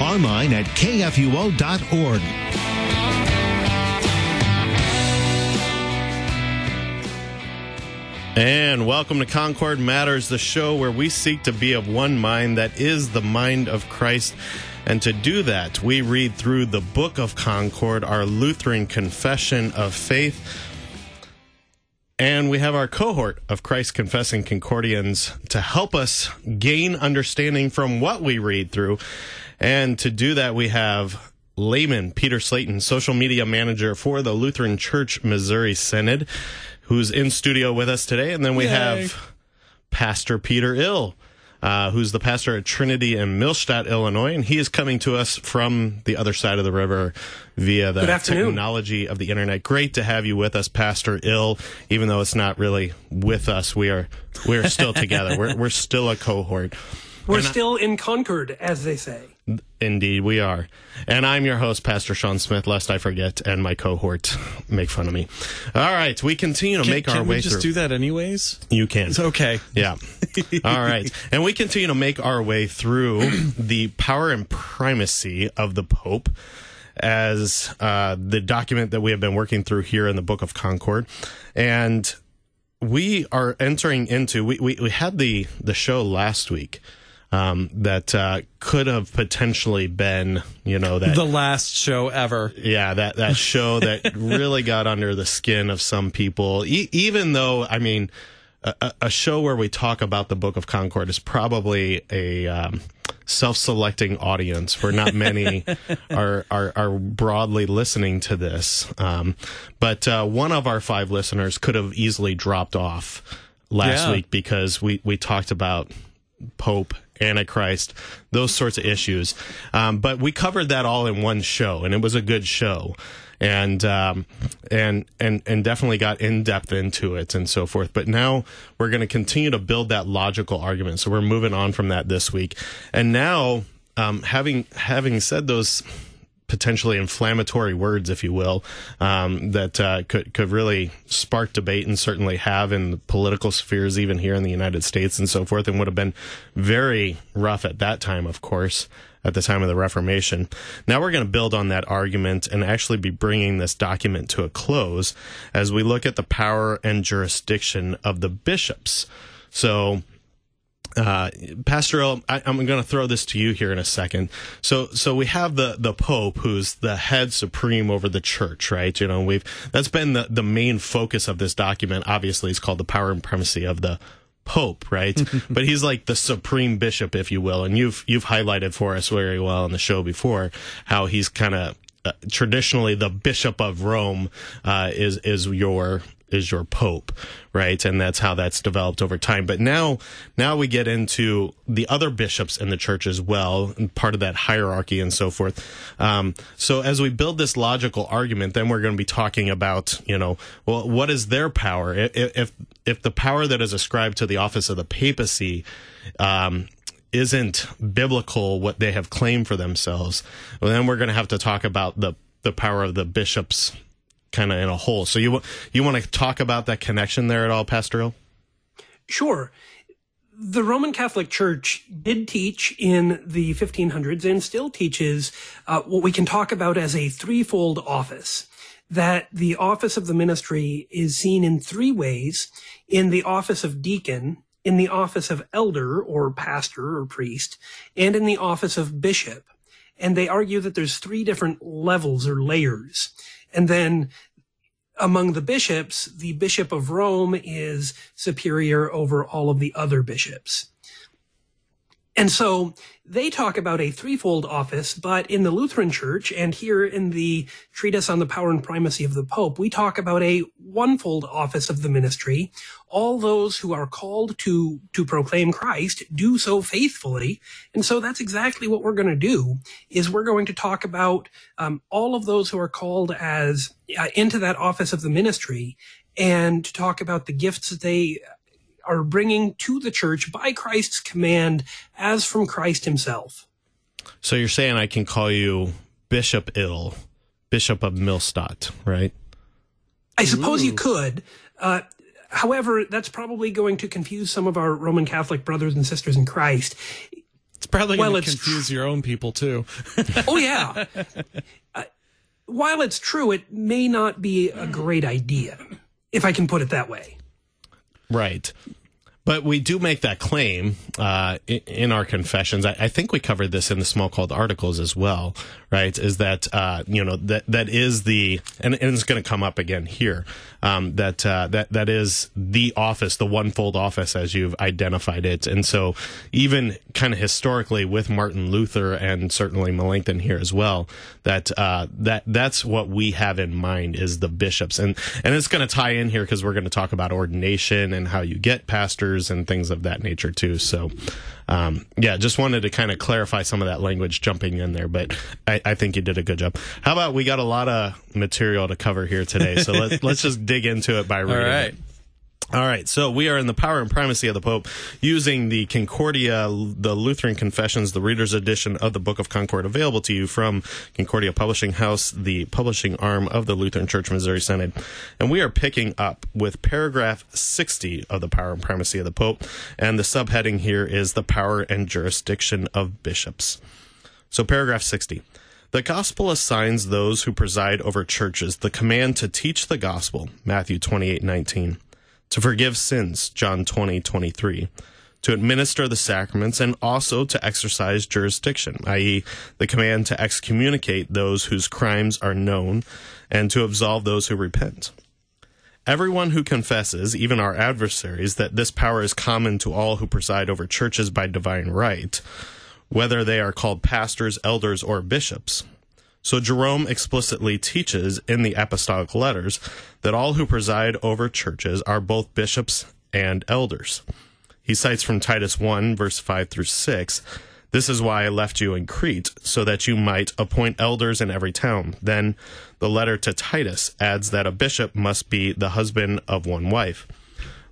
online at kfuo.org. And welcome to Concord Matters, the show where we seek to be of one mind that is the mind of Christ. And to do that, we read through the Book of Concord, our Lutheran Confession of Faith. And we have our cohort of Christ confessing Concordians to help us gain understanding from what we read through. And to do that, we have layman Peter Slayton, social media manager for the Lutheran Church Missouri Synod, who's in studio with us today. And then we Yay. have Pastor Peter Ill, uh, who's the pastor at Trinity in Millstadt, Illinois. And he is coming to us from the other side of the river via the technology of the internet. Great to have you with us, Pastor Ill, even though it's not really with us. We are, we are still together. We're, we're still a cohort. We're still in Concord, as they say. Indeed, we are. And I'm your host, Pastor Sean Smith, lest I forget, and my cohort make fun of me. All right, we continue to Can, make our can way we just through. do that anyways? You can. It's okay. Yeah. All right. And we continue to make our way through the power and primacy of the Pope as uh, the document that we have been working through here in the Book of Concord. And we are entering into, we, we, we had the, the show last week. Um, that uh, could have potentially been, you know, that The last show ever. yeah, that that show that really got under the skin of some people. E- even though, I mean, a, a- show where we talk about the Book of Concord is probably a um, self-selecting audience, where not many are, are are broadly listening to this. Um, but uh, one of our five listeners could have easily dropped off last Yeah. week because we we talked about Pope, Antichrist, those sorts of issues. Um, but we covered that all in one show, and it was a good show, and um, and and and definitely got in depth into it and so forth. But now we're going to continue to build that logical argument. So we're moving on from that this week, and now um, having having said those potentially inflammatory words, if you will, um, that uh, could could really spark debate and certainly have in the political spheres, even here in the United States and so forth, and would have been very rough at that time, of course. At the time of the Reformation. Now we're going to build on that argument and actually be bringing this document to a close as we look at the power and jurisdiction of the bishops. So, uh, Pastor Ill, I, I'm going to throw this to you here in a second. So, so we have the the Pope, who's the head supreme over the Church, right? You know, we've that's been the the main focus of this document. Obviously, it's called the power and primacy of the Pope, right? but he's like the supreme bishop, if you will, and you've you've highlighted for us very well on the show before how he's kind of uh, traditionally the bishop of Rome uh, is is your is your pope, right? And that's how that's developed over time. But now, now we get into the other bishops in the church as well, and part of that hierarchy and so forth. Um, so as we build this logical argument, then we're going to be talking about, you know, well, what is their power? If if, the power that is ascribed to the office of the papacy, um, isn't biblical what they have claimed for themselves, well, then we're going to have to talk about the the power of the bishops kind of in a whole. So you you want to talk about that connection there at all, Pastor Ill? Sure. The Roman Catholic Church did teach in the 1500s and still teaches uh, what we can talk about as a threefold office. That the office of the ministry is seen in three ways in the office of deacon, in the office of elder or pastor or priest, and in the office of bishop. And they argue that there's three different levels or layers. And then among the bishops, the Bishop of Rome is superior over all of the other bishops. And so they talk about a threefold office, but in the Lutheran Church and here in the treatise on the power and primacy of the Pope, we talk about a onefold office of the ministry. All those who are called to, to proclaim Christ do so faithfully. And so that's exactly what we're going to do is we're going to talk about um, all of those who are called as uh, into that office of the ministry and to talk about the gifts that they are bringing to the church by Christ's command as from Christ himself. So you're saying I can call you Bishop Ill, Bishop of Millstadt, right? I suppose Ooh. you could. Uh, however, that's probably going to confuse some of our Roman Catholic brothers and sisters in Christ. It's probably going to confuse tr- your own people too. oh yeah. Uh, while it's true, it may not be a great idea, if I can put it that way. Right. But we do make that claim uh, in our confessions. I, I, think we covered this in the Smalcald Articles as well, right? Is that uh, you know that that is the and, and it's going to come up again here. Um, that uh, that that is the office, the one-fold office, as you've identified it. And so, even kind of historically, with Martin Luther and certainly Melanchthon here as well, that uh, that that's what we have in mind is the bishops, and and it's going to tie in here because we're going to talk about ordination and how you get pastors and things of that nature too. So, um, yeah, just wanted to kind of clarify some of that language jumping in there, but I, I, think you did a good job. How about we got a lot of material to cover here today, so let's let's just dig into it by reading. All right. All right, so we are in the power and primacy of the Pope using the Concordia, the Lutheran Confessions, the Reader's Edition of the Book of Concord, available to you from Concordia Publishing House, the publishing arm of the Lutheran Church Missouri Synod. And we are picking up with paragraph 60 of the power and primacy of the Pope. And the subheading here is the power and jurisdiction of bishops. So, paragraph 60. The gospel assigns those who preside over churches the command to teach the gospel, Matthew 28 19 to forgive sins, John 20, 23, to administer the sacraments, and also to exercise jurisdiction, i.e., the command to excommunicate those whose crimes are known and to absolve those who repent. Everyone who confesses, even our adversaries, that this power is common to all who preside over churches by divine right, whether they are called pastors, elders, or bishops, so Jerome explicitly teaches in the apostolic letters that all who preside over churches are both bishops and elders. He cites from Titus 1, verse 5 through 6. This is why I left you in Crete, so that you might appoint elders in every town. Then the letter to Titus adds that a bishop must be the husband of one wife.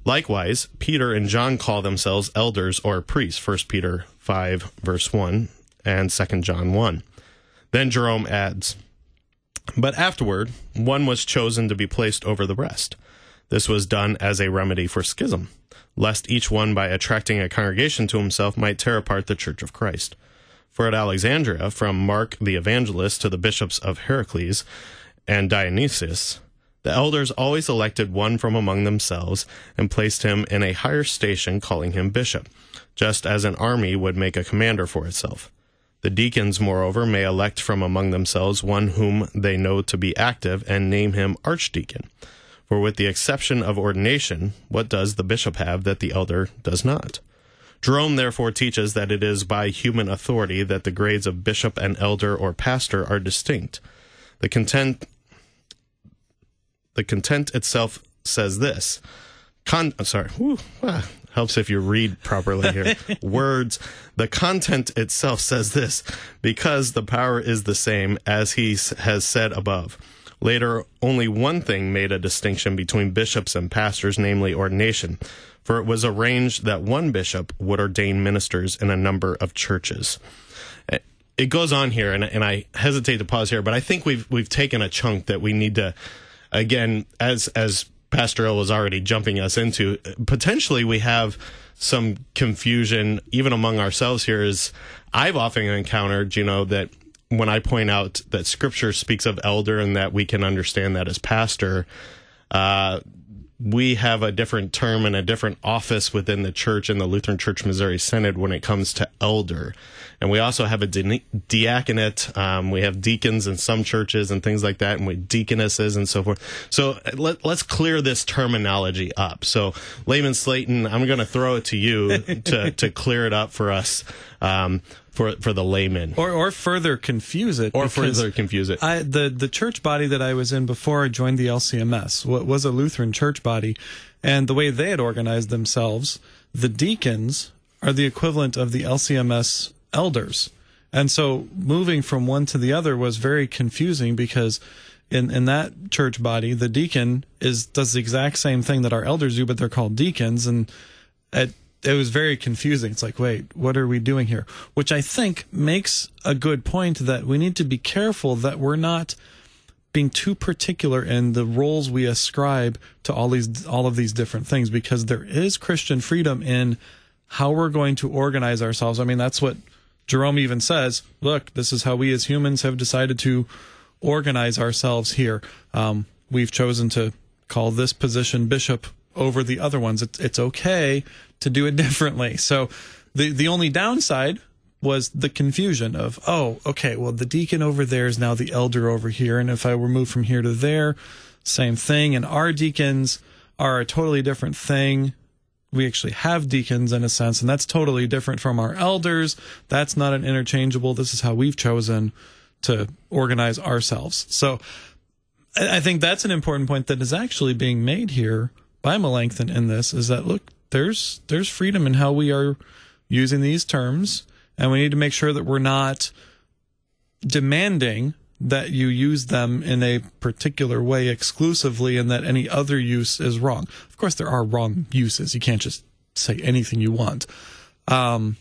Likewise, Peter and John call themselves elders or priests, 1 Peter 5, verse 1, and 2 John 1. Then Jerome adds, But afterward, one was chosen to be placed over the rest. This was done as a remedy for schism, lest each one, by attracting a congregation to himself, might tear apart the church of Christ. For at Alexandria, from Mark the evangelist to the bishops of Heraclas and Dionysius, the elders always elected one from among themselves and placed him in a higher station, calling him bishop, just as an army would make a commander for itself. The deacons, moreover, may elect from among themselves one whom they know to be active and name him archdeacon. For with the exception of ordination, what does the bishop have that the elder does not? Jerome therefore teaches that it is by human authority that the grades of bishop and elder or pastor are distinct. The content the content itself says this. Con, I'm sorry, whew, ah, helps if you read properly here. Words. The content itself says this because the power is the same as he has said above. Later, only one thing made a distinction between bishops and pastors, namely ordination, for it was arranged that one bishop would ordain ministers in a number of churches. Eh, it goes on here, and, and I hesitate to pause here, but I think we've we've taken a chunk that we need to, again, as as Pastor Ill was already jumping us into. Potentially, we have some confusion even among ourselves here. Is I've often encountered, you know, that when I point out that Scripture speaks of elder and that we can understand that as pastor, uh, we have a different term and a different office within the church in the Lutheran Church Missouri Synod when it comes to elder. And we also have a di- diaconate. Um, we have deacons in some churches and things like that, and we deaconesses and so forth. So let, us clear this terminology up. So, Layman Slayton, I'm going to throw it to you to, to clear it up for us. Um, for for the layman, or or further confuse it, or further confuse it. I, the the church body that I was in before I joined the LCMS was a Lutheran church body, and the way they had organized themselves, the deacons are the equivalent of the LCMS elders, and so moving from one to the other was very confusing because. In, in that church body, the deacon is does the exact same thing that our elders do, but they're called deacons, and at it was very confusing. It's like, wait, what are we doing here? Which I think makes a good point that we need to be careful that we're not being too particular in the roles we ascribe to all these all of these different things because there is Christian freedom in how we're going to organize ourselves. I mean, that's what Jerome even says. Look, this is how we as humans have decided to organize ourselves here. Um, we've chosen to call this position bishop over the other ones. It's, it's okay to do it differently. So the the only downside was the confusion of oh okay well the deacon over there is now the elder over here. And if I were moved from here to there same thing. And our deacons are a totally different thing. We actually have deacons in a sense and that's totally different from our elders. That's not an interchangeable. This is how we've chosen to organize ourselves. So I think that's an important point that is actually being made here by Melanchthon in this is that look there's there's freedom in how we are using these terms, and we need to make sure that we're not demanding that you use them in a particular way exclusively and that any other use is wrong. Of course, there are wrong uses. You can't just say anything you want. Um,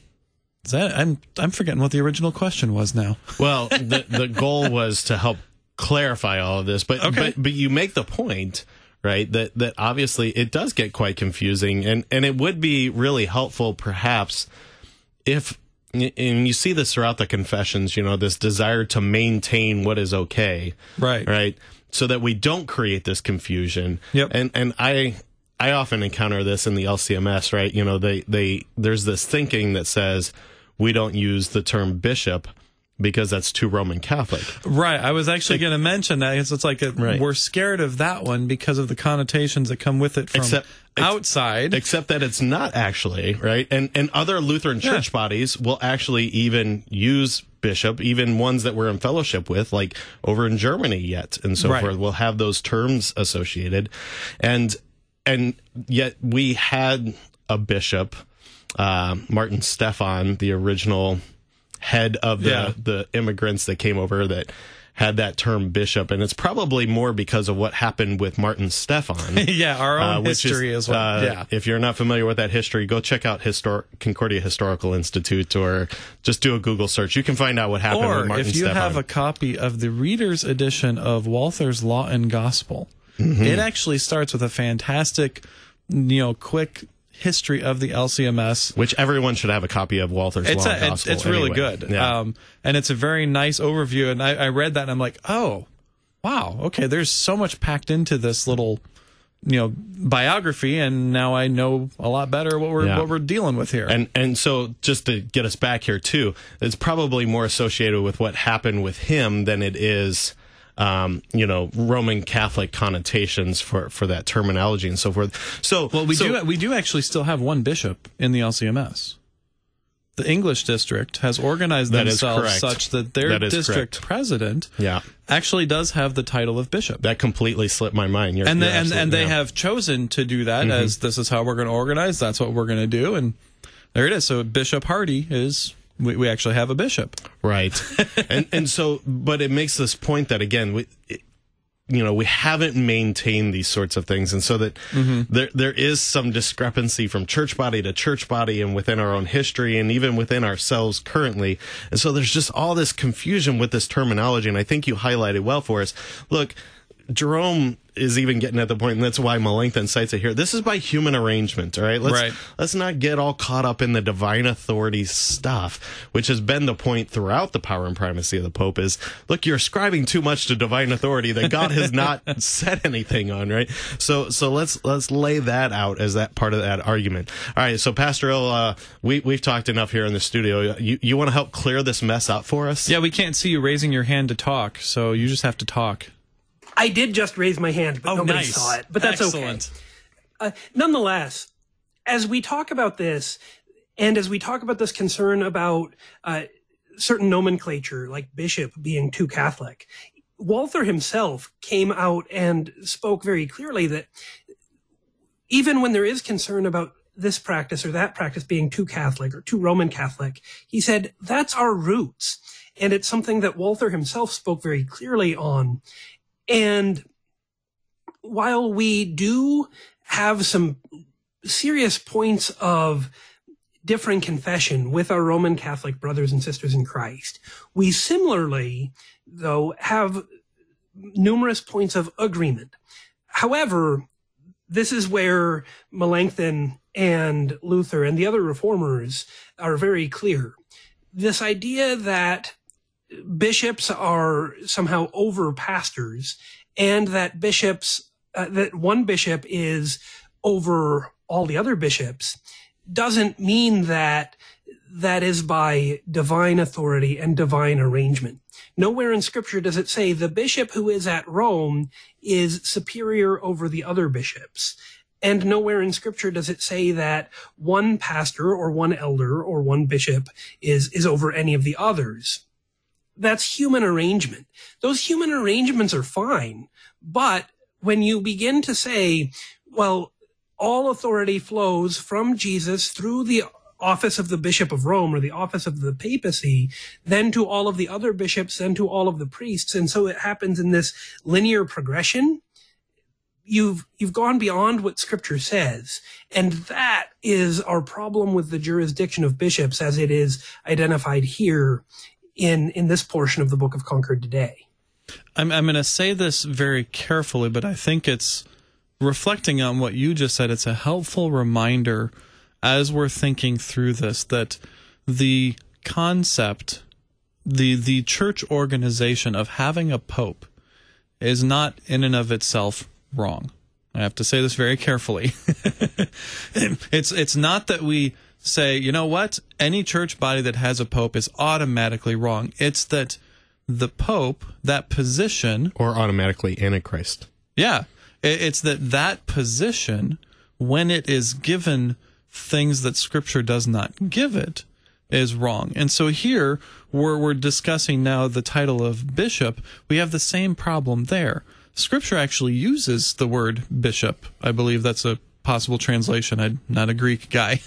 is that I'm I'm forgetting what the original question was now. Well, the the goal was to help clarify all of this, but okay. but but you make the point right? That that obviously it does get quite confusing, and and it would be really helpful, perhaps, if and you see this throughout the confessions, you know, this desire to maintain what is okay, right, right, so that we don't create this confusion. Yep. And and I I often encounter this in the LCMS, right? You know, they they there's this thinking that says we don't use the term bishop because that's too Roman Catholic. Right. I was actually going to mention that. It's, it's like a, right. we're scared of that one because of the connotations that come with it from except, outside. Except that it's not actually right, and and other Lutheran church yeah. bodies will actually even use bishop, even ones that we're in fellowship with, like over in Germany yet, and so right. forth, will have those terms associated, and and yet we had a bishop, uh, Martin Stephan, the original head of the yeah. the immigrants that came over that had that term bishop, and it's probably more because of what happened with Martin Stephan. yeah, our own uh, history is, as well. Uh, yeah. If you're not familiar with that history, go check out Histor- Concordia Historical Institute or just do a Google search. You can find out what happened or with Martin if you have a copy of the Reader's Edition of Walther's Law and Gospel, mm-hmm. it actually starts with a fantastic, you know, quick history of the LCMS, which everyone should have a copy of Walther's it's Law a, it's, it's, really anyway. good, yeah. um, and it's a very nice overview. And I, I read that, and I'm like, oh, wow, okay. There's so much packed into this little you know biography and now I know a lot better what we're yeah. what we're dealing with here. And and so just to get us back here too, it's probably more associated with what happened with him than it is um, you know, Roman Catholic connotations for, for that terminology and so forth. So, well, we so, do we do actually still have one bishop in the LCMS. The English district has organized themselves such that their that district correct. president yeah. actually does have the title of bishop. That completely slipped my mind. You're, and you're and, and they have chosen to do that mm-hmm. as this is how we're going to organize. That's what we're going to do, and there it is. So Bishop Hardy is we, we actually have a bishop. Right. and and so but it makes this point that again we it, you know we haven't maintained these sorts of things and so that mm-hmm. there there is some discrepancy from church body to church body and within our own history and even within ourselves currently and so there's just all this confusion with this terminology and I think you highlighted well for us look Jerome is even getting at the point, and that's why Melanchthon cites it here. This is by human arrangement, all right? Let's, Right. Let's not get all caught up in the divine authority stuff, which has been the point throughout the power and primacy of the Pope is, look, you're ascribing too much to divine authority that God has not said anything on, right? So, so let's, let's lay that out as that part of that argument. All right. So Pastor Ill, uh, we, we've talked enough here in the studio. You, you want to help clear this mess up for us? Yeah, we can't see you raising your hand to talk, so you just have to talk. I did just raise my hand, but Oh, nobody nice. saw it. But that's Excellent. okay. Uh, nonetheless, as we talk about this, and as we talk about this concern about uh, certain nomenclature, like bishop being too Catholic, Walther himself came out and spoke very clearly that even when there is concern about this practice or that practice being too Catholic or too Roman Catholic, he said that's our roots. And it's something that Walther himself spoke very clearly on. And while we do have some serious points of differing confession with our Roman Catholic brothers and sisters in Christ, we similarly, though, have numerous points of agreement. However, this is where Melanchthon and Luther and the other reformers are very clear. This idea that bishops are somehow over pastors and that bishops, uh, that one bishop is over all the other bishops doesn't mean that that is by divine authority and divine arrangement. Nowhere in scripture does it say the bishop who is at Rome is superior over the other bishops. And nowhere in scripture does it say that one pastor or one elder or one bishop is, is over any of the others. That's human arrangement. Those human arrangements are fine. But when you begin to say, well, all authority flows from Jesus through the office of the Bishop of Rome or the office of the papacy, then to all of the other bishops, then to all of the priests. And so it happens in this linear progression. You've, you've gone beyond what scripture says. And that is our problem with the jurisdiction of bishops as it is identified here in, in this portion of the book of Concord today. I'm, I'm going to say this very carefully, but I think it's reflecting on what you just said. It's a helpful reminder as we're thinking through this that the concept, the the church organization of having a pope, is not in and of itself wrong. I have to say this very carefully. it's it's not that we say, you know what, any church body that has a pope is automatically wrong. It's that the pope, that position, Or automatically Antichrist. yeah, it's that that position, when it is given things that Scripture does not give it, is wrong. And so here, we're, we're discussing now the title of bishop. We have the same problem there. Scripture actually uses the word bishop. I believe that's a possible translation. I'm not a Greek guy.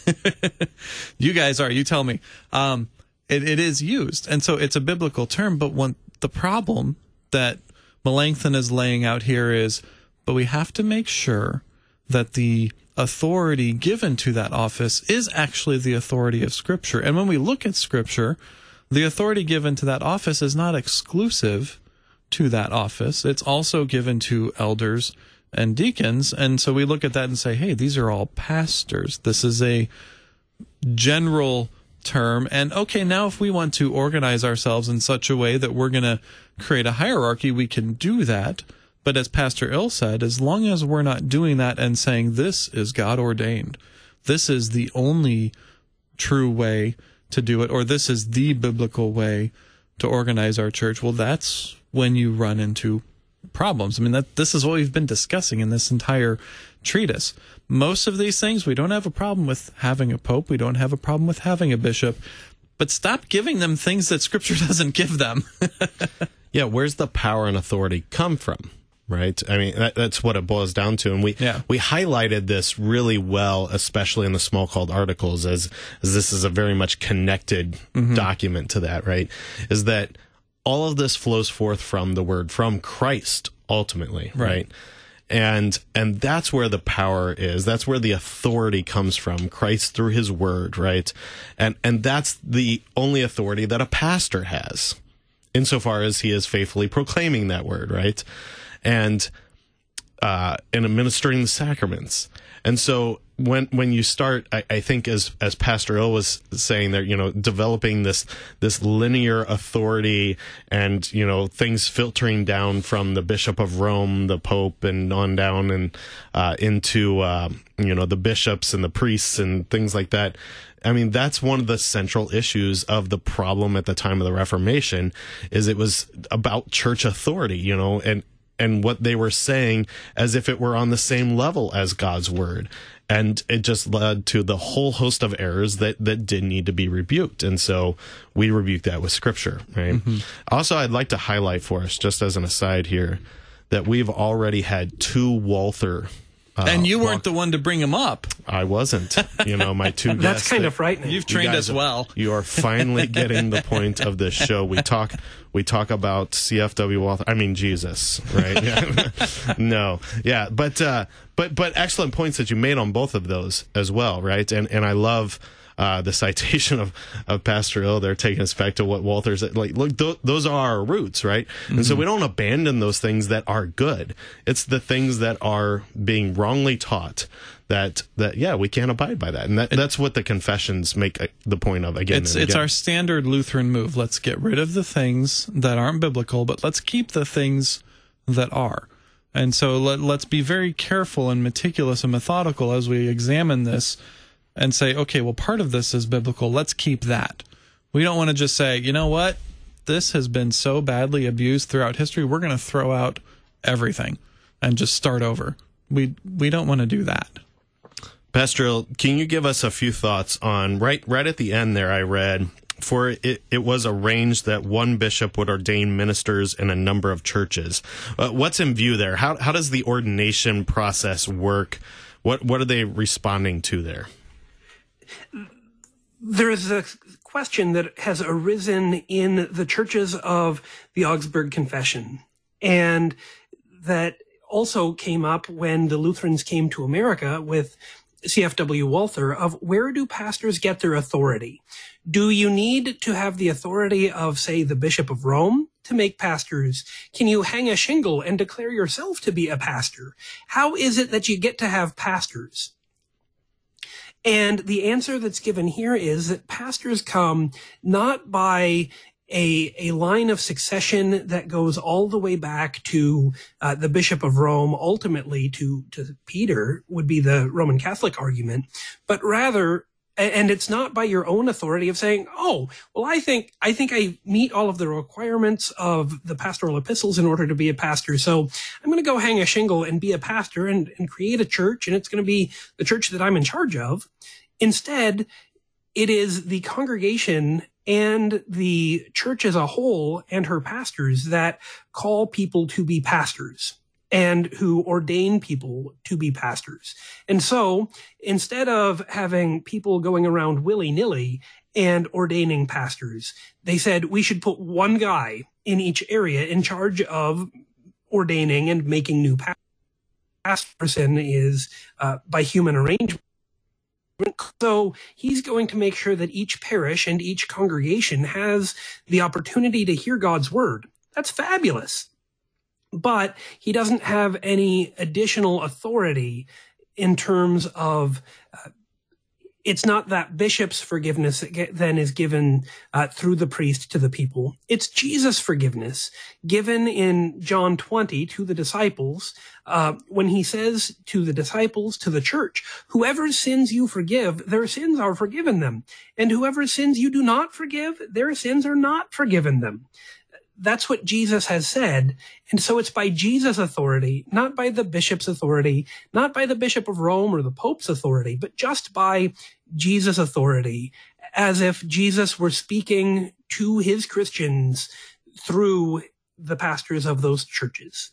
you guys are. You tell me. Um, it, it is used, and so it's a biblical term. But when the problem that Melanchthon is laying out here is, but we have to make sure that the authority given to that office is actually the authority of Scripture. And when we look at Scripture, the authority given to that office is not exclusive to that office. It's also given to elders and deacons. And so we look at that and say, hey, these are all pastors. This is a general term. And okay, now if we want to organize ourselves in such a way that we're going to create a hierarchy, we can do that. But as Pastor Ill said, as long as we're not doing that and saying this is God ordained, this is the only true way to do it, or this is the biblical way to organize our church, well, that's when you run into problems. I mean, that this is what we've been discussing in this entire treatise. Most of these things, we don't have a problem with having a pope. We don't have a problem with having a bishop. But stop giving them things that Scripture doesn't give them. Yeah, where's the power and authority come from? Right. I mean, that, that's what it boils down to. And we, Yeah. we highlighted this really well, especially in the Smalcald Articles as, as this is a very much connected mm-hmm. document to that, right? Is that all of this flows forth from the word from Christ ultimately, right? And, and that's where the power is. That's where the authority comes from. Christ through his word, right? And, and that's the only authority that a pastor has insofar as he is faithfully proclaiming that word, right? And uh, and administering the sacraments. And so when when you start, I, I think as as Pastor Ill was saying there, you know, developing this this linear authority and you know things filtering down from the Bishop of Rome, the Pope, and on down and uh, into uh, you know the bishops and the priests and things like that. I mean, that's one of the central issues of the problem at the time of the Reformation is it was about church authority, you know, and and what they were saying as if it were on the same level as God's word. And it just led to the whole host of errors that, that did need to be rebuked. And so we rebuke that with scripture, right? Mm-hmm. Also, I'd like to highlight for us, just as an aside here, that we've already had two Walther uh, and you weren't the one to bring him up. I wasn't. You know, my two guests. That's kind that, of frightening. You've trained you us well. You are finally getting the point of this show. We talk we talk about CFW Walther. I mean Jesus, right? No. Yeah, but uh but but excellent points that you made on both of those as well, right? And and I love uh, the citation of, of Pastor Ill there taking us back to what Walther's like. Look, th- those are our roots, right? Mm-hmm. And so mm-hmm. we don't abandon those things that are good. It's the things that are being wrongly taught that that yeah we can't abide by that and that, that's what the confessions make uh, the point of again it's it's our standard lutheran move let's get rid of the things that aren't biblical but let's keep the things that are and so let, let's be very careful and meticulous and methodical as we examine this and say, okay, well, part of this is biblical. Let's keep that. We don't want to just say, you know what? This has been so badly abused throughout history. We're going to throw out everything and just start over. We we don't want to do that. Pastor, can you give us a few thoughts on right right at the end there? I read for it, it was arranged that one bishop would ordain ministers in a number of churches. Uh, what's in view there? How how does the ordination process work? What what are they responding to there? There is a question that has arisen in the churches of the Augsburg Confession, and that also came up when the Lutherans came to America with CFW Walther of where do pastors get their authority? Do you need to have the authority of, say, the Bishop of Rome to make pastors? Can you hang a shingle and declare yourself to be a pastor? How is it that you get to have pastors? And the answer that's given here is that pastors come not by a, a line of succession that goes all the way back to uh, the Bishop of Rome, ultimately to, to Peter would be the Roman Catholic argument, but rather and it's not by your own authority of saying, "Oh, well, I think I think I meet all of the requirements of the pastoral epistles in order to be a pastor. So I'm going to go hang a shingle and be a pastor and, and create a church, and it's going to be the church that I'm in charge of." Instead, it is the congregation and the church as a whole and her pastors that call people to be pastors and who ordain people to be pastors. And so instead of having people going around willy nilly and ordaining pastors, they said we should put one guy in each area in charge of ordaining and making new pastors. Person is uh, by human arrangement. So he's going to make sure that each parish and each congregation has the opportunity to hear God's word. That's fabulous but he doesn't have any additional authority in terms of uh, it's not that bishop's forgiveness that get, then is given uh, through the priest to the people. It's Jesus' forgiveness given in John 20 to the disciples uh, when he says to the disciples, to the church, whoever sins you forgive, their sins are forgiven them. And whoever sins you do not forgive, their sins are not forgiven them. That's what Jesus has said. And so it's by Jesus' authority, not by the bishop's authority, not by the bishop of Rome or the pope's authority, but just by Jesus' authority, as if Jesus were speaking to his Christians through the pastors of those churches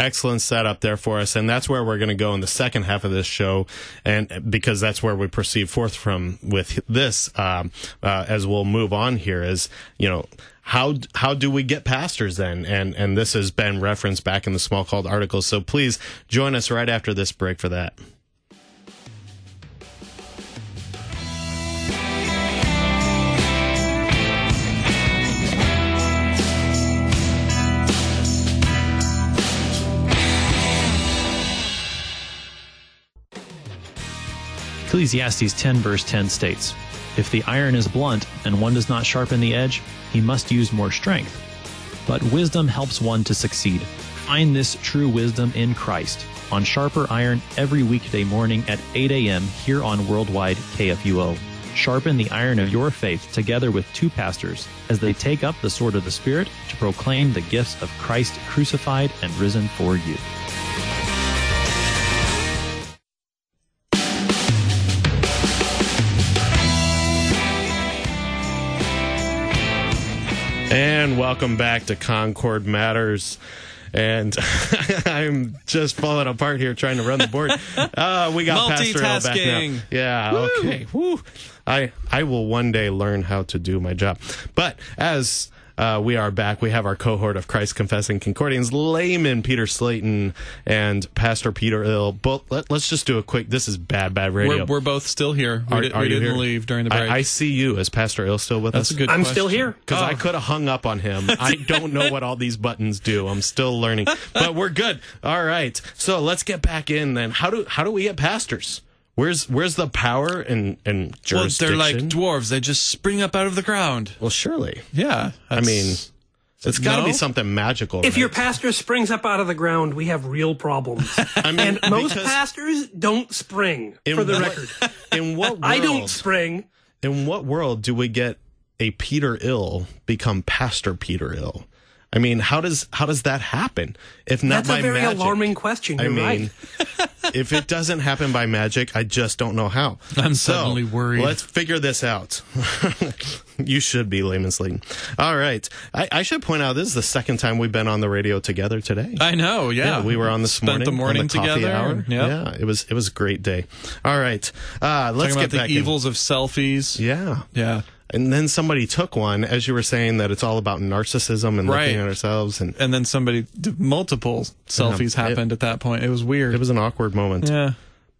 excellent setup there for us and that's where we're going to go in the second half of this show and because that's where we proceed forth from with this um, uh, as we'll move on here is you know how how do we get pastors then? And and this has been referenced back in the Smalcald Article. So please join us right after this break for that. Ecclesiastes 10, verse 10 states if the iron is blunt and one does not sharpen the edge, he must use more strength. But wisdom helps one to succeed. Find this true wisdom in Christ on Sharper Iron every weekday morning at 8 a.m. here on Worldwide KFUO. Sharpen the iron of your faith together with two pastors as they take up the sword of the Spirit to proclaim the gifts of Christ crucified and risen for you. And welcome back to Concord Matters. And I'm just falling apart here trying to run the board. Uh, we got Pastor Ill back now. Multitasking. Yeah, Woo. okay. Woo. I I will one day learn how to do my job. But as uh, we are back. We have our cohort of Christ confessing Concordians, layman Peter Slayton and Pastor Peter Ill. But Let, us just do a quick. This is bad, bad radio. We're, we're both still here. We, Are- di- are we you didn't here? leave during the break. I, I see you as Pastor Ill still with That's us. a good I'm question. still here. Because I Oh. could have hung up on him. I don't know what all these buttons do. I'm still learning, but we're good. All right, so let's get back in then. How do how do we get pastors? Where's where's the power and and Well, they're like dwarves. They just spring up out of the ground. well, surely. Yeah. I mean, it's got to No? be something magical. If right? your pastor springs up out of the ground, we have real problems. I mean, and most pastors don't spring, for the what- record. in what world, I don't spring. in what world do we get a Peter Ill become Pastor Peter Ill? I mean, how does how does that happen? If not That's by a very magic? alarming question. I You're mean, right. if it doesn't happen by magic, I just don't know how. I'm So, suddenly worried. Let's figure this out. you should be Layman Slayton. All right. I, I should point out this is the second time we've been on the radio together today. I know. Yeah. Yeah, we were on this Spent morning. the morning on the coffee together. hour. Yep. Yeah, it was it was a great day. All right, uh, let's Talking get about the back in- evils of selfies. Yeah, Yeah. And then somebody took one, as you were saying, that it's all about narcissism and Right. looking at ourselves, and And then somebody, multiple selfies it- happened at that point. It was weird. it was an awkward moment. yeah.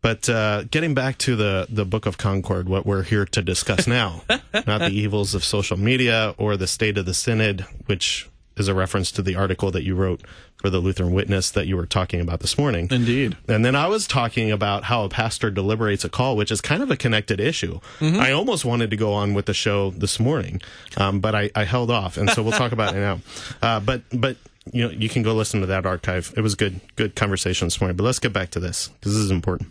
But uh, getting back to the the Book of Concord, what we're here to discuss now, not the evils of social media or the state of the synod, which is a reference to the article that you wrote for the Lutheran Witness that you were talking about this morning. Indeed. And then I was talking about how a pastor deliberates a call, which is kind of a connected issue. I almost wanted to go on with the show this morning, um, but I, I held off, and so we'll talk about it now. Uh, but but you know you can go listen to that archive. It was good good conversation this morning. But let's get back to this because this is important.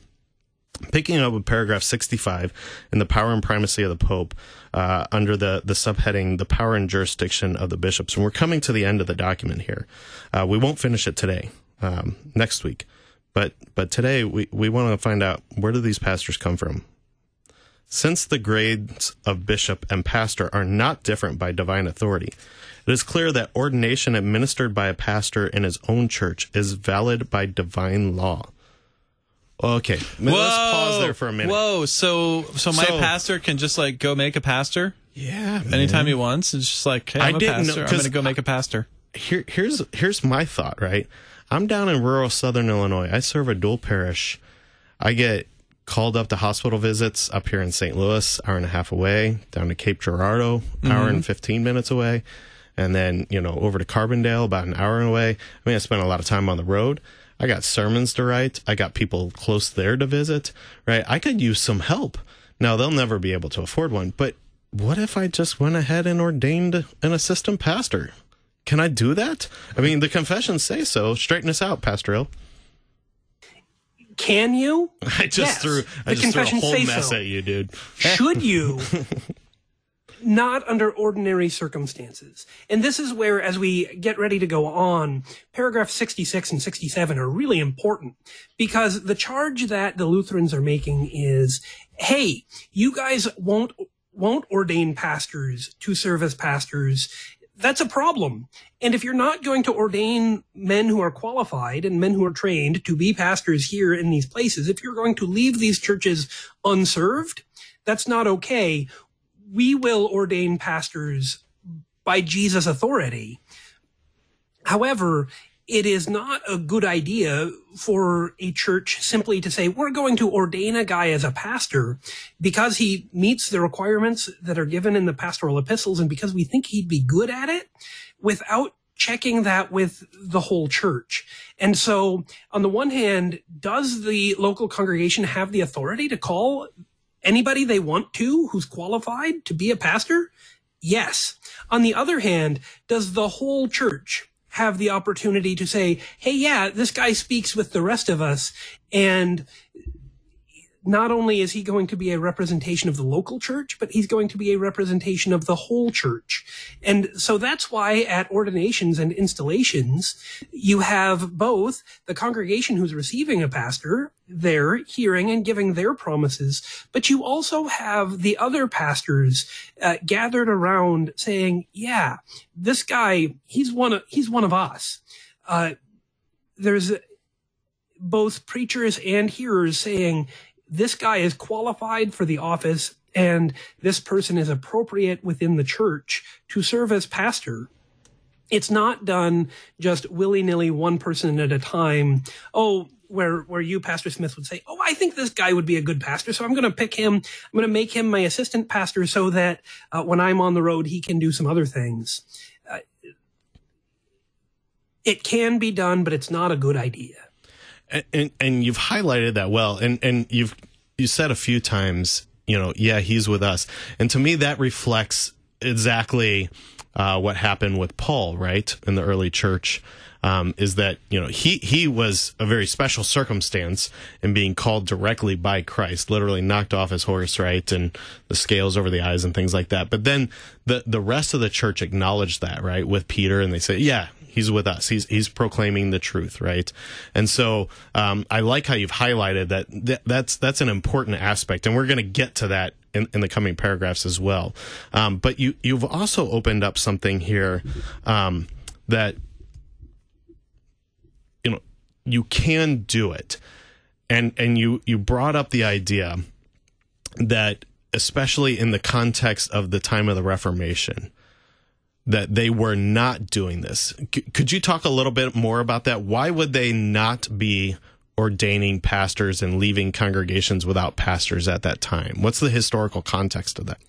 Picking up with paragraph 65 in the power and primacy of the Pope uh, under the, the subheading, the power and jurisdiction of the bishops. And we're coming to the end of the document here. Uh, we won't finish it today, um, next week. But, but today we, we want to find out where do these pastors come from? Since the grades of bishop and pastor are not different by divine authority, it is clear that ordination administered by a pastor in his own church is valid by divine law. Okay, let's pause there for a minute. Whoa. So, so my So- pastor can just like go make a pastor Yeah, man. anytime he wants. It's just like, hey, I I'm a didn't know- I'm to go make a pastor. Here, here's here's my thought. Right, I'm down in rural Southern Illinois. I serve a dual parish. I get called up to hospital visits up here in St. Louis, hour and a half away, down to Cape Girardeau, hour and mm-hmm. 15 minutes away, and then you know over to Carbondale, about an hour away. I mean, I spent a lot of time on the road. I got sermons to write. I got people close there to visit. Right, I could use some help. Now they'll never be able to afford one, but what if I just went ahead and ordained an assistant pastor? Can I do that? I mean, the confessions say so. Straighten us out, Pastor Ill. Can you? I just Yes. threw I The just threw a confessions whole say mess so. at you, dude. Should you? Not under ordinary circumstances. And this is where, as we get ready to go on, paragraph 66 and 67 are really important because the charge that the Lutherans are making is, hey, you guys won't, won't ordain pastors to serve as pastors. That's a problem. And if you're not going to ordain men who are qualified and men who are trained to be pastors here in these places, if you're going to leave these churches unserved, that's not okay. We will ordain pastors by Jesus' authority. However, it is not a good idea for a church simply to say, we're going to ordain a guy as a pastor because he meets the requirements that are given in the pastoral epistles and because we think he'd be good at it without checking that with the whole church. And so, on the one hand, does the local congregation have the authority to call anybody they want to who's qualified to be a pastor? Yes. On the other hand, does the whole church have the opportunity to say, hey, yeah, this guy speaks with the rest of us and not only is he going to be a representation of the local church, but he's going to be a representation of the whole church. And so that's why at ordinations and installations, you have both the congregation who's receiving a pastor there hearing and giving their promises, but you also have the other pastors uh, gathered around saying, yeah, this guy, he's one of, he's one of us. Uh, there's both preachers and hearers saying, this guy is qualified for the office and this person is appropriate within the church to serve as pastor. It's not done just willy nilly, one person at a time. Oh, where where you, Pastor Smith, would say, "Oh, I think this guy would be a good pastor, so I'm going to pick him. I'm going to make him my assistant pastor, so that uh, when I'm on the road, he can do some other things." Uh, it can be done, but it's not a good idea and, and, you've highlighted that well, and and you've you said a few times, you know, yeah, he's with us, and to me that reflects exactly uh, what happened with Paul, right, in the early church. Um, is that you know he he was a very special circumstance in being called directly by Christ, literally knocked off his horse, right, and the scales over the eyes and things like that. But then the the rest of the church acknowledged that, right, with Peter, and they say, yeah, he's with us. He's he's proclaiming the truth, right? And so um, I like how you've highlighted that th- that's that's an important aspect, and we're going to get to that in, in, the coming paragraphs as well. Um, but you you've also opened up something here um, that you can do it, and and you you brought up the idea that especially in the context of the time of the Reformation that they were not doing this. C- could you talk a little bit more about that? Why would they not be ordaining pastors and leaving congregations without pastors at that time? What's the historical context of that?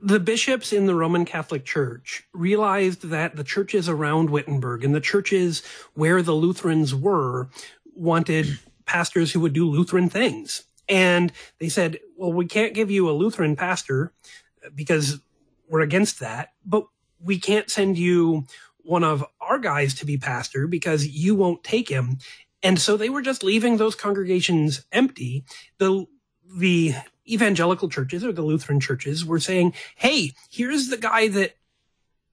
The bishops in the Roman Catholic Church realized that the churches around Wittenberg and the churches where the Lutherans were wanted pastors who would do Lutheran things. And they said, well, we can't give you a Lutheran pastor because we're against that, but we can't send you one of our guys to be pastor because you won't take him. And so they were just leaving those congregations empty. The, the evangelical churches or the Lutheran churches were saying, Hey, here's the guy that,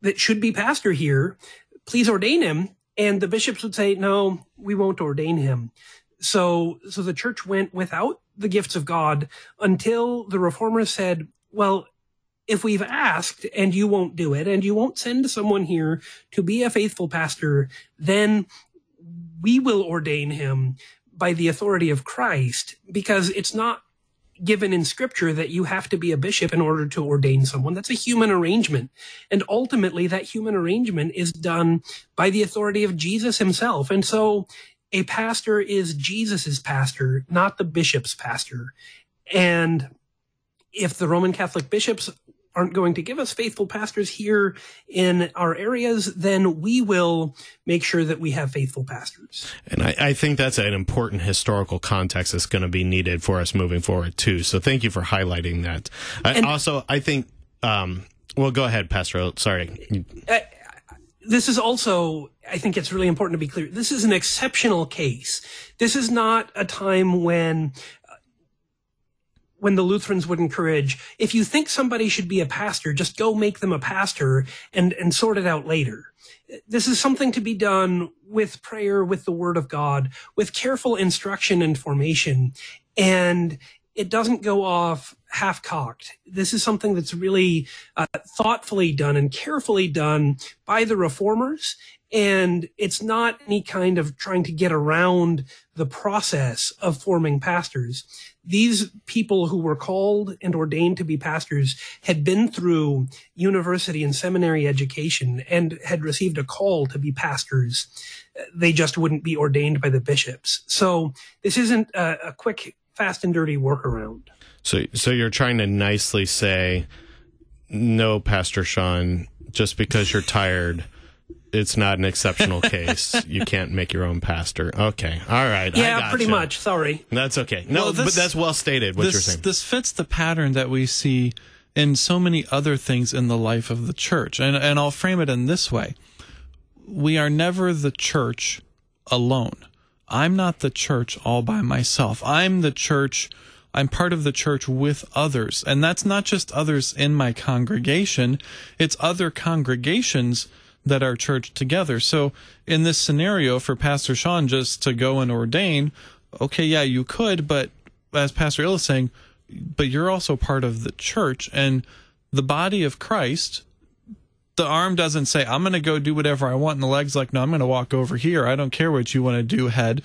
that should be pastor here. Please ordain him. And the bishops would say, no, we won't ordain him. So, so the church went without the gifts of God until the reformers said, well, if we've asked and you won't do it and you won't send someone here to be a faithful pastor, then we will ordain him by the authority of Christ because it's not given in scripture that you have to be a bishop in order to ordain someone. That's a human arrangement. And ultimately that human arrangement is done by the authority of Jesus himself. And so a pastor is Jesus's pastor, not the bishop's pastor. And if the Roman Catholic bishops aren't going to give us faithful pastors here in our areas, then we will make sure that we have faithful pastors. And I, I think that's an important historical context that's going to be needed for us moving forward too. So thank you for highlighting that. I, also, I think, um, well, go ahead, Pastor. Sorry. Uh, this is also, I think it's really important to be clear. This is an exceptional case. This is not a time when when the Lutherans would encourage, if you think somebody should be a pastor, just go make them a pastor and, and sort it out later. This is something to be done with prayer, with the word of God, with careful instruction and formation. And it doesn't go off half cocked. This is something that's really uh, thoughtfully done and carefully done by the reformers and it's not any kind of trying to get around the process of forming pastors. These people who were called and ordained to be pastors had been through university and seminary education and had received a call to be pastors. They just wouldn't be ordained by the bishops. So this isn't a, a quick, fast and dirty workaround. So, so you're trying to nicely say, no, Pastor Sean, just because you're tired it's not an exceptional case. You can't make your own pastor. Okay, all right. I Yeah, gotcha. pretty much. Sorry. That's okay. No, Well, this- but that's well stated. What this, you're saying. This fits the pattern that we see in so many other things in the life of the church. And, and I'll frame it in this way We are never the church alone. I'm not the church all by myself. I'm the church. I'm part of the church with others. And that's not just others in my congregation. It's other congregations that are church together. So in this scenario for Pastor Sean just to go and ordain, okay, yeah, you could, but as Pastor Ill is saying, but you're also part of the church and the body of Christ. The arm doesn't say, I'm going to go do whatever I want. And the leg's like, no, I'm going to walk over here. I don't care what you want to do, head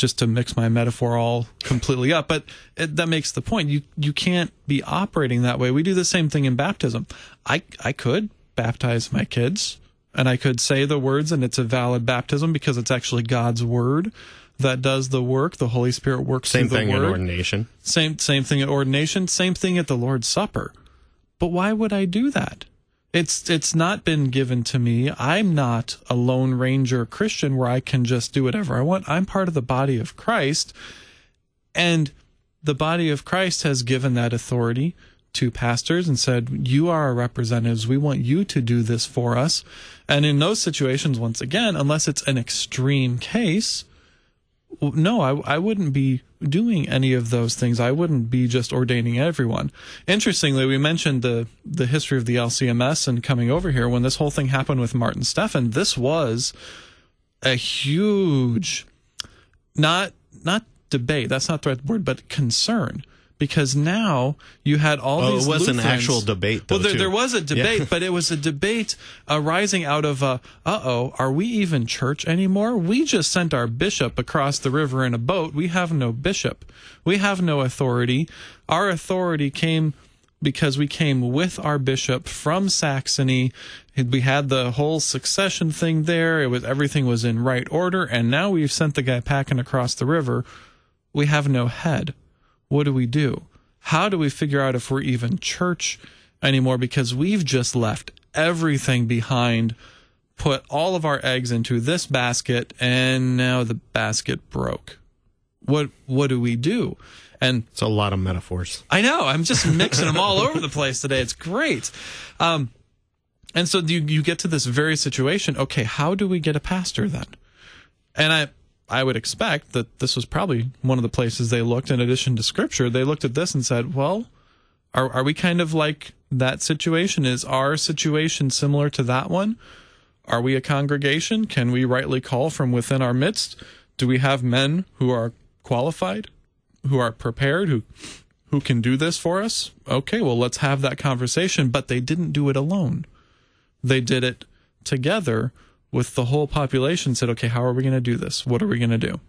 just to mix my metaphor all completely up but it, that makes the point you you can't be operating that way we do the same thing in baptism i i could baptize my kids and i could say the words and it's a valid baptism because it's actually god's word that does the work. The holy spirit works Same through the thing in word. ordination. same same thing at ordination. Same thing at the lord's supper. But why would i do that? It's it's not been given to me. I'm not a lone ranger Christian where I can just do whatever I want. I'm part of the body of Christ. And the body of Christ has given that authority to pastors and said, You are our representatives. We want you to do this for us. And in those situations, once again, unless it's an extreme case, no, I, I wouldn't be doing any of those things. I wouldn't be just ordaining everyone. Interestingly, we mentioned the, the history of the LCMS and coming over here. When this whole thing happened with Martin Stephan, this was a huge, not, not debate. That's not the right word, but concern. Because now you had all Oh, these. it was an actual debate, though, well, there, there was a debate, Yeah. but it was a debate arising out of a, uh oh, are we even church anymore? We just sent our bishop across the river in a boat. We have no bishop. We have no authority. Our authority came because we came with our bishop from Saxony. We had the whole succession thing there. It was everything was in right order, and now we've sent the guy packing across the river. We have no head. What do we do? How do we figure out if we're even church anymore? Because we've just left everything behind, put all of our eggs into this basket, and now the basket broke. What what do we do? And It's a lot of metaphors. I know. I'm just mixing them all over the place today. It's great. Um, and so you you get to this very situation. Okay, how do we get a pastor then? And I I would expect that this was probably one of the places they looked. In addition to Scripture, they looked at this and said, "Well, are are we kind of like that situation? Is our situation similar to that one? Are we a congregation? Can we rightly call from within our midst? Do we have men who are qualified, who are prepared, who who can do this for us? Okay, well, let's have that conversation. But they didn't do it alone. They did it together with the whole population. Said, okay, how are we going to do this? What are we going to do?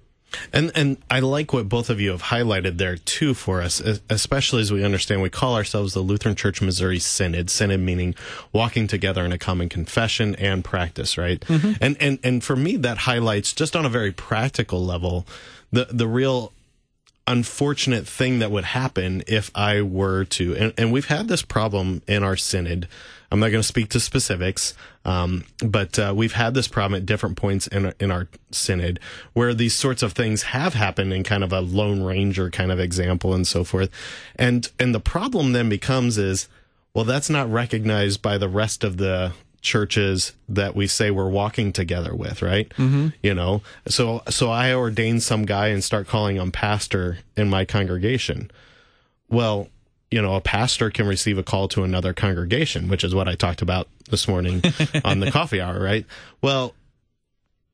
And and I like what both of you have highlighted there too for us, especially as we understand we call ourselves the Lutheran Church Missouri Synod. Synod meaning walking together in a common confession and practice, right? Mm-hmm. And and and for me that highlights just on a very practical level the the real unfortunate thing that would happen if I were to, and, and we've had this problem in our synod. I'm not going to speak to specifics, um, but uh, we've had this problem at different points in in our synod where these sorts of things have happened in kind of a lone ranger kind of example and so forth. And and the problem then becomes is, well, that's not recognized by the rest of the churches that we say we're walking together with, right? Mm-hmm. You know, so so I ordain some guy and start calling him pastor in my congregation. Well, you know, a pastor can receive a call to another congregation, which is what I talked about this morning on the coffee hour, right? Well,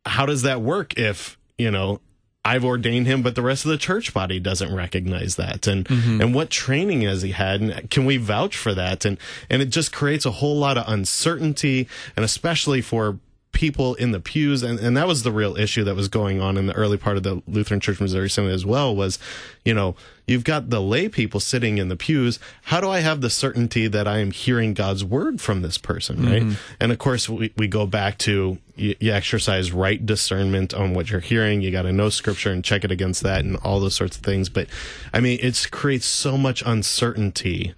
how does that work if, you know, I've ordained him, but the rest of the church body doesn't recognize that. And mm-hmm. and what training has he had? And can we vouch for that? And and it just creates a whole lot of uncertainty, and especially for people in the pews and, and that was the real issue that was going on in the early part of the Lutheran Church Missouri Synod as well was, you know, you've got the lay people sitting in the pews. How do I have the certainty that I am hearing God's word from this person, right? Mm-hmm. And of course, we, we go back to you, you exercise right discernment on what you're hearing. You got to know scripture and check it against that and all those sorts of things. But I mean, it creates so much uncertainty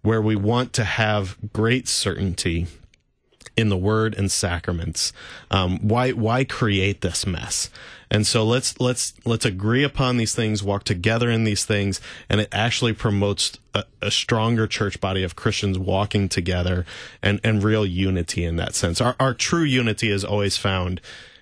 where we want to have great certainty in the word and sacraments. Um, why why create this mess? And so let's let's let's agree upon these things, walk together in these things, and it actually promotes a, a stronger church body of Christians walking together and and real unity in that sense. Our our true unity is always found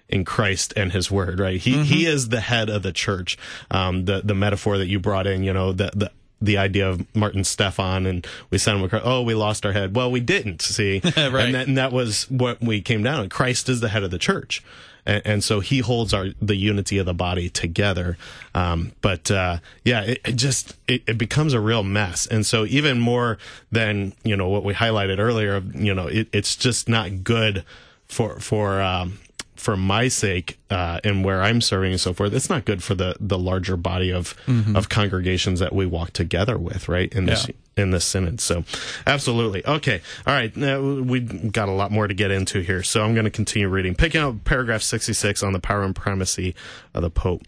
in Christ and His Word, right? He mm-hmm. He is the head of the church. Um, the the metaphor that you brought in, you know, the the the idea of Martin Stephan and we sent him across, oh, we lost our head. Well, we didn't see. right. And that, and that was what we came down. Christ is the head of the church and, and so he holds our the unity of the body together. Um, but uh, yeah, it, it just it, it, becomes a real mess, and so even more than you know what we highlighted earlier, you know, it, it's just not good for for um, for my sake uh, and where I'm serving and so forth, it's not good for the the larger body of mm-hmm. of congregations that we walk together with, right? In this yeah. in this synod. So, absolutely. Okay. All right. Now, we got a lot more to get into here, so I'm going to continue reading. Picking up paragraph 66 on the power and primacy of the Pope.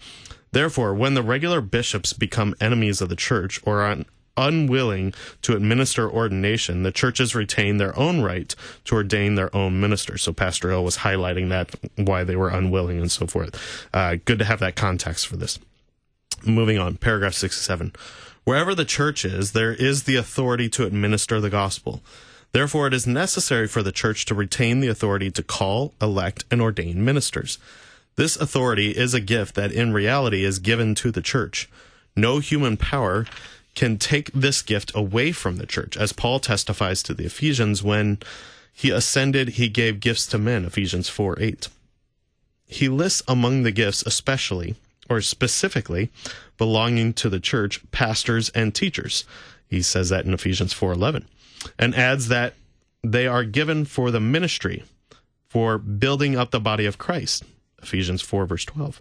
Therefore, when the regular bishops become enemies of the church or on unwilling to administer ordination, the churches retain their own right to ordain their own ministers. So Pastor Ill was highlighting that, why they were unwilling and so forth. Uh, good to have that context for this. Moving on, paragraph 67. Wherever the church is, there is the authority to administer the gospel. Therefore, it is necessary for the church to retain the authority to call, elect, and ordain ministers. This authority is a gift that in reality is given to the church. No human power can take this gift away from the church, as Paul testifies to the Ephesians when he ascended, he gave gifts to men, Ephesians 4 8. He lists among the gifts, especially, or specifically, belonging to the church, pastors and teachers. He says that in Ephesians 4:11 and adds that they are given for the ministry for building up the body of Christ. Ephesians 4 verse 12.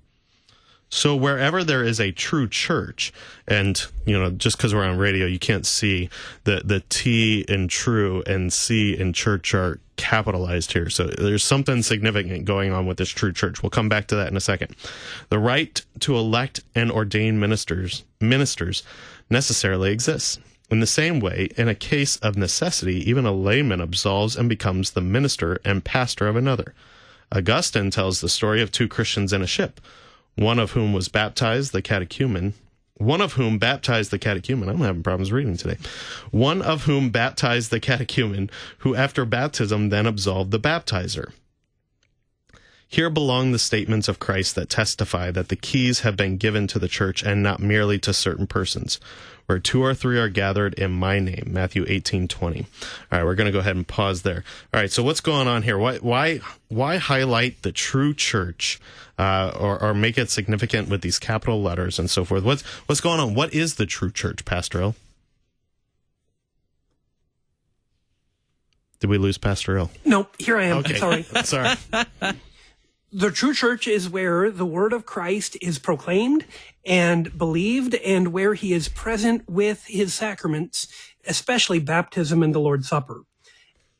So wherever there is a true church, and you know, just because we're on radio, you can't see the the T in true and C in church are capitalized here. So there's something significant going on with this true church. We'll come back to that in a second. The right to elect and ordain ministers ministers necessarily exists. In the same way, in a case of necessity, even a layman absolves and becomes the minister and pastor of another. Augustine tells the story of two Christians in a ship one of whom was baptized, the catechumen, one of whom baptized the catechumen. I'm having problems reading today. One of whom baptized the catechumen, who after baptism then absolved the baptizer. Here belong the statements of Christ that testify that the keys have been given to the church and not merely to certain persons. Where two or three are gathered in my name, Matthew eighteen twenty. All right, we're going to go ahead and pause there. All right, so what's going on here? Why why why highlight the true church uh, or, or make it significant with these capital letters and so forth? What's what's going on? What is the true church, Pastor Ill? Did we lose Pastor Ill? No, here I am. Okay. Sorry. Sorry. the true church is where the word of Christ is proclaimed and believed and where he is present with his sacraments, especially baptism and the Lord's Supper.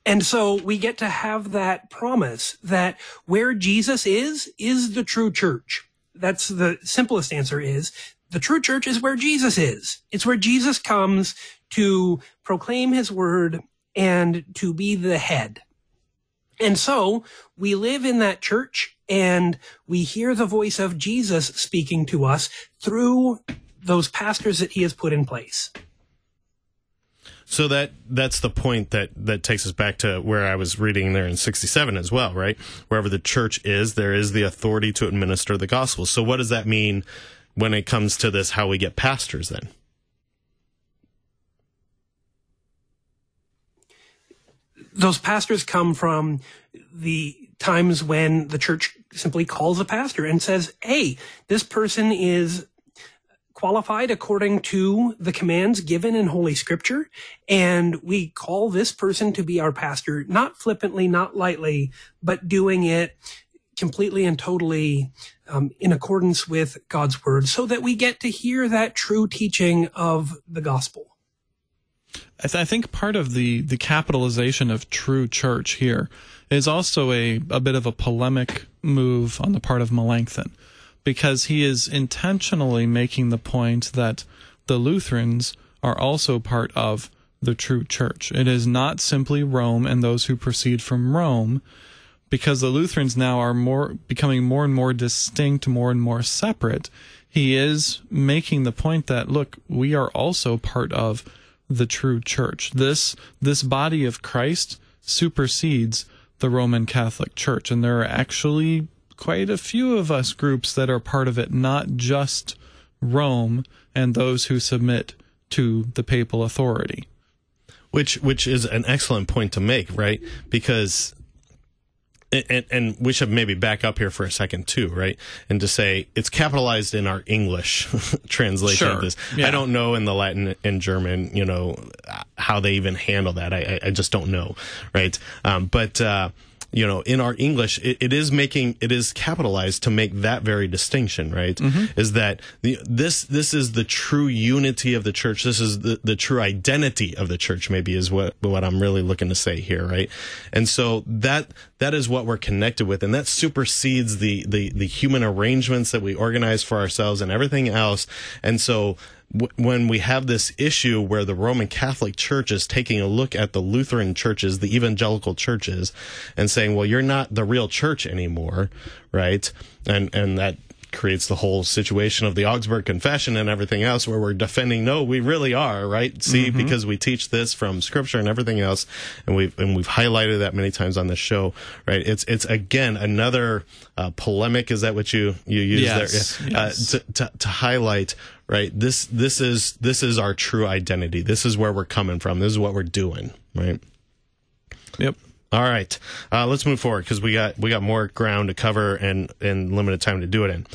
And so we get to have that promise that where Jesus is, is the true church. That's the simplest answer is the true church is where Jesus is. It's where Jesus comes to proclaim his word and to be the head. And so we live in that church and we hear the voice of Jesus speaking to us through those pastors that he has put in place. So that that's the point that that takes us back to where I was reading there in 67 as well, right? Wherever the church is, there is the authority to administer the gospel. So what does that mean when it comes to this how we get pastors then? Those pastors come from the times when the church simply calls a pastor and says, Hey, this person is qualified according to the commands given in Holy Scripture. And we call this person to be our pastor, not flippantly, not lightly, but doing it completely and totally um, in accordance with God's word so that we get to hear that true teaching of the gospel. I, th- I, think part of the the capitalization of true church here is also a, a bit of a polemic move on the part of Melanchthon, because he is intentionally making the point that the Lutherans are also part of the true church. It is not simply Rome and those who proceed from Rome, because the Lutherans now are more becoming more and more distinct, more and more separate. He is making the point that look, we are also part of the true church. This this body of Christ supersedes the Roman Catholic Church, and there are actually quite a few of us groups that are part of it, not just Rome and those who submit to the papal authority. Which which is an excellent point to make, right? Because and, and we should maybe back up here for a second too, right? And to say it's capitalized in our English translation Sure. of this. Yeah. I don't know in the Latin and German, you know, how they even handle that. I, I- I just don't know, right? Um, but uh, you know, in our English, it, it is making it is capitalized to make that very distinction, right? Mm-hmm. Is that the, this this is the true unity of the church. This is the, the true identity of the church. Maybe is what what I'm really looking to say here, right? And so that that is what we're connected with, and that supersedes the the the human arrangements that we organize for ourselves and everything else. And so w- when we have this issue where the Roman Catholic Church is taking a look at the Lutheran churches, the evangelical churches, and saying, "Well, you're not the real church anymore," right? And and that creates the whole situation of the Augsburg Confession and everything else, where we're defending, no, we really are, right? See, because we teach this from Scripture and everything else, and we've and we've highlighted that many times on this show, right? It's it's again another uh, polemic. Is that what you you use Yes, there? yes. Uh, to, to, to highlight right? This this is this is our true identity. This is where we're coming from. This is what we're doing right? Yep. all right. Uh, let's move forward because we got we got more ground to cover and and limited time to do it in.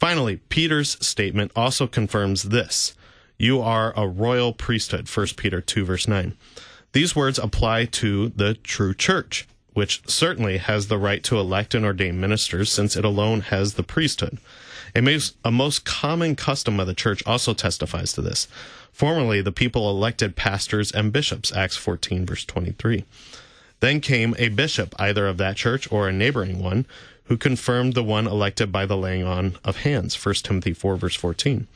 Finally peter's statement also confirms this. You are a royal priesthood. 1 peter 2 verse 9 these words apply to the true church which certainly has the right to elect and ordain ministers since it alone has the priesthood a most, a most common custom of the church also testifies to this. Formerly, the people elected pastors and bishops, Acts 14, verse 23. Then came a bishop, either of that church or a neighboring one, who confirmed the one elected by the laying on of hands, 1 Timothy 4, verse 14.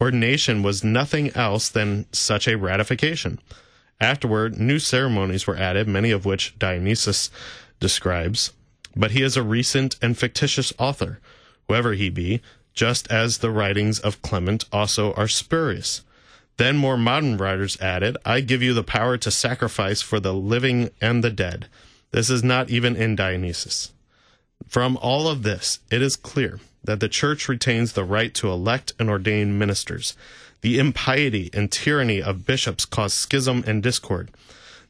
Ordination was nothing else than such a ratification. Afterward, new ceremonies were added, many of which Dionysius describes, but he is a recent and fictitious author, whoever he be, just as the writings of Clement also are spurious. Then more modern writers added, I give you the power to sacrifice for the living and the dead. This is not even in Dionysius. From all of this, it is clear that the church retains the right to elect and ordain ministers. The impiety and tyranny of bishops cause schism and discord.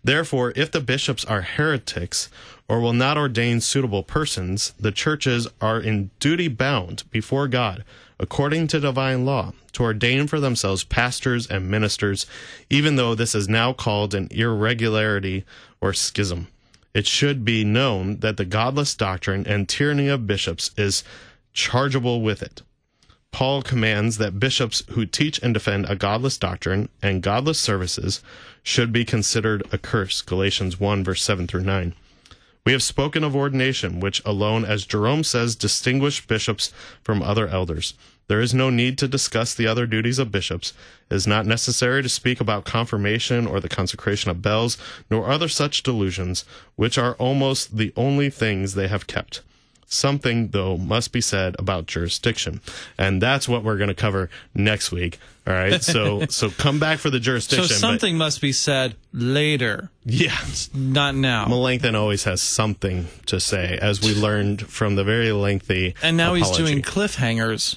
Therefore, if the bishops are heretics or will not ordain suitable persons, the churches are in duty bound before God, according to divine law, to ordain for themselves pastors and ministers, even though this is now called an irregularity or schism. It should be known that the godless doctrine and tyranny of bishops is chargeable with it. Paul commands that bishops who teach and defend a godless doctrine and godless services should be considered a curse. Galatians 1, verse 7 through 9. We have spoken of ordination, which alone, as Jerome says, distinguish bishops from other elders. There is no need to discuss the other duties of bishops. It is not necessary to speak about confirmation or the consecration of bells, nor other such delusions, which are almost the only things they have kept. Something, though, must be said about jurisdiction. And that's what we're going to cover next week. All right. So, so come back for the So jurisdiction. but- something must be said later, yeah. not now. Melanchthon always has something to say, as we learned from the very lengthy. and now he's doing cliffhangers.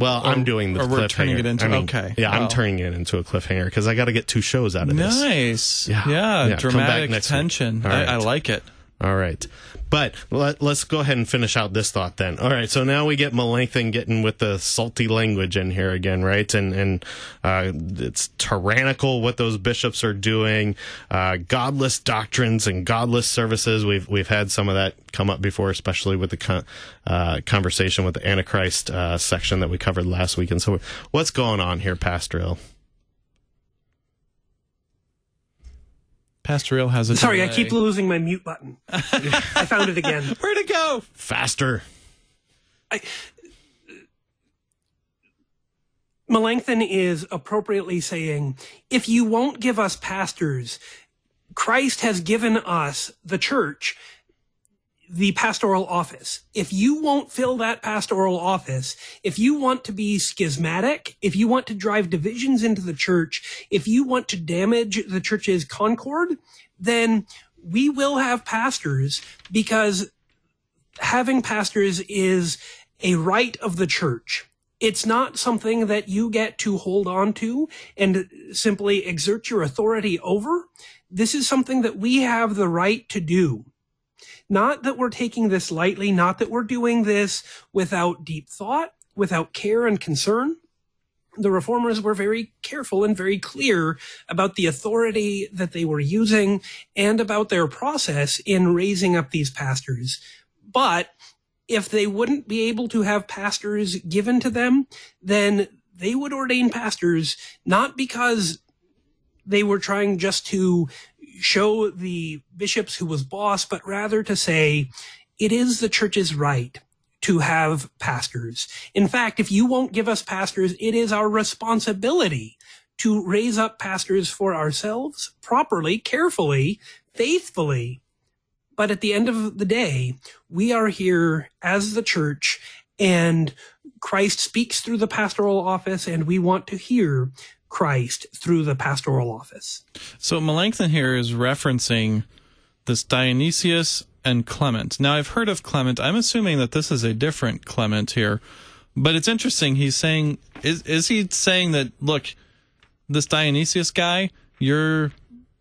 Well, I'm doing the or we're cliffhanger. turning it into- I mean, okay, Yeah. I'm oh. turning it into a cliffhanger because I got to get two shows out of this. Nice. Yeah. Yeah. Yeah, Dramatic tension. All I. I like it. All right. But let, let's go ahead and finish out this thought then. All right. So now we get Melanchthon getting with the salty language in here again, right? And, and, uh, it's tyrannical what those bishops are doing, uh, godless doctrines and godless services. We've, we've had some of that come up before, especially with the con- uh, conversation with the Antichrist, uh, section that we covered last week. And so what's going on here, Pastor Ill? Pastor Ill has a Sorry, I keep losing my mute button. I found it again. Where'd it go? Faster. I, Melanchthon is appropriately saying, if you won't give us pastors, Christ has given us, the church, the pastoral office. If you won't fill that pastoral office, if you want to be schismatic, if you want to drive divisions into the church, if you want to damage the church's concord, then we will have pastors because having pastors is a right of the church. It's not something that you get to hold on to and simply exert your authority over. This is something that we have the right to do. Not that we're taking this lightly, not that we're doing this without deep thought, without care and concern. The reformers were very careful and very clear about the authority that they were using and about their process in raising up these pastors. But if they wouldn't be able to have pastors given to them, then they would ordain pastors not because they were trying just to show the bishops who was boss, but rather to say it is the church's right to have pastors. In fact, if you won't give us pastors, it is our responsibility to raise up pastors for ourselves properly, carefully, faithfully. But at the end of the day, we are here as the church and Christ speaks through the pastoral office and we want to hear Christ through the pastoral office. So Melanchthon here is referencing this Dionysius and Clement. Now I've heard of Clement. I'm assuming that this is a different Clement here. But it's interesting. He's saying is is he saying that look, this Dionysius guy, you're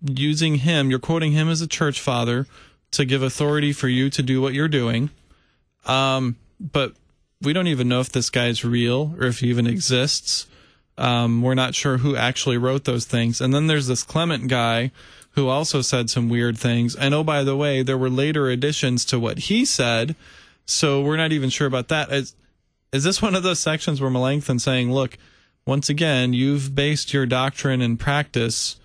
using him, you're quoting him as a church father to give authority for you to do what you're doing. Um, but we don't even know if this guy's real or if he even exists. Um, we're not sure who actually wrote those things. And then there's this Clement guy who also said some weird things. And oh, by the way, there were later additions to what he said. So we're not even sure about that. Is, is this one of those sections where Melanchthon saying, look, once again, you've based your doctrine and practice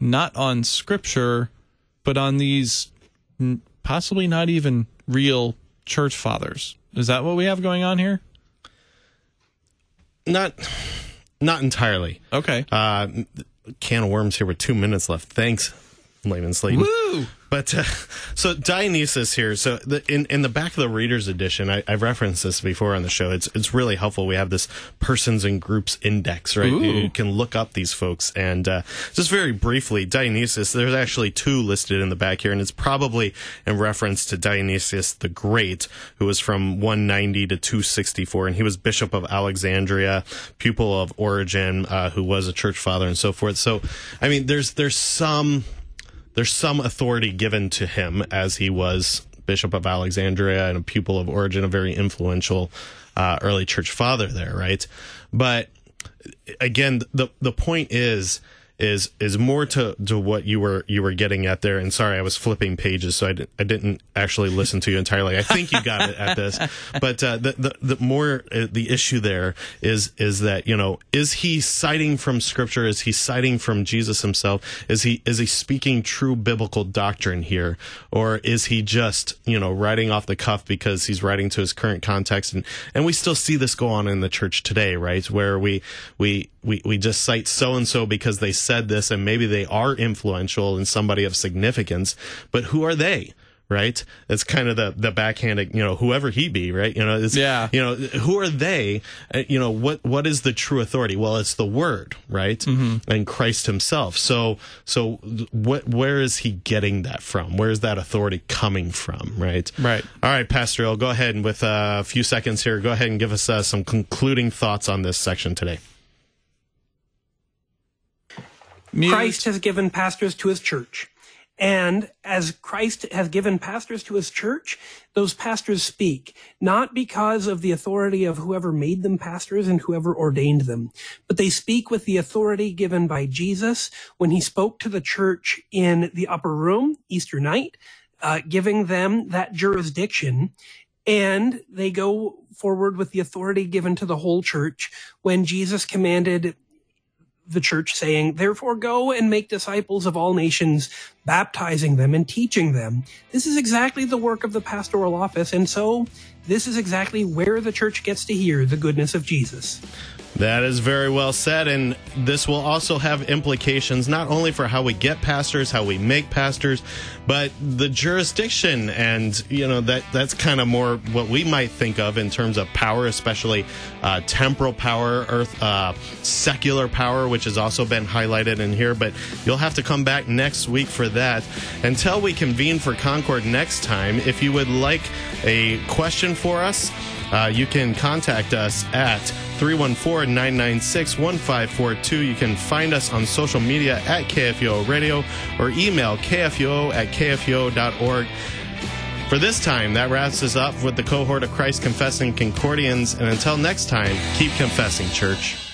not on scripture, but on these possibly not even real church fathers. Is that what we have going on here? Not not entirely. Okay. Uh, can of worms here with two minutes left. Thanks, Layman Slayton. Woo! But uh, so Dionysius here. So the, in in the back of the Reader's Edition, I, have referenced this before on the show. It's it's really helpful. We have this persons and groups index, right? Ooh. You can look up these folks, and uh, just very briefly, Dionysius. There's actually two listed in the back here, and it's probably in reference to Dionysius the Great, who was from 190 to 264, and he was bishop of Alexandria, pupil of Origen, uh, who was a church father, and so forth. So, I mean, there's there's some there's some authority given to him as he was Bishop of Alexandria and a pupil of Origen, a very influential uh, early church father there, right? But again, the the point is is is more to to what you were you were getting at there. And sorry, I was flipping pages, so I didn't I didn't actually listen to you entirely. I think you got it at this, but uh, the, the the more uh, the issue there is is that you know is he citing from Scripture? Is he citing from Jesus himself? Is he is he speaking true biblical doctrine here, or is he just you know writing off the cuff because he's writing to his current context? And and we still see this go on in the church today, right? Where we we we we just cite so and so because they said this and maybe they are influential and somebody of significance, but who are they? Right. It's kind of the, the backhanded, you know, whoever he be, right? You know, it's, yeah. you know, who are they? Uh, you know, what, what is the true authority? Well, it's the word, right? Mm-hmm. And Christ himself. So, so what, where is he getting that from? Where is that authority coming from? Right. Right. All right, Pastor Ill go ahead and with a few seconds here, go ahead and give us uh, some concluding thoughts on this section today. Mute. Christ has given pastors to his church. And as Christ has given pastors to his church, those pastors speak, not because of the authority of whoever made them pastors and whoever ordained them, but they speak with the authority given by Jesus when he spoke to the church in the upper room, Easter night, uh, giving them that jurisdiction. And they go forward with the authority given to the whole church when Jesus commanded the church saying, therefore go and make disciples of all nations, baptizing them and teaching them. This is exactly the work of the pastoral office. And so this is exactly where the church gets to hear the goodness of Jesus. That is very well said. And this will also have implications not only for how we get pastors, how we make pastors, but the jurisdiction. And, you know, that that's kind of more what we might think of in terms of power, especially uh, temporal power, earth, uh, secular power, which has also been highlighted in here. But you'll have to come back next week for that. Until we convene for Concord next time, if you would like a question for us, uh, you can contact us at 314 996 1542. You can find us on social media at KFUO Radio or email kfuo at kfuo.org. For this time, that wraps us up with the cohort of Christ Confessing Concordians. And until next time, keep confessing, church.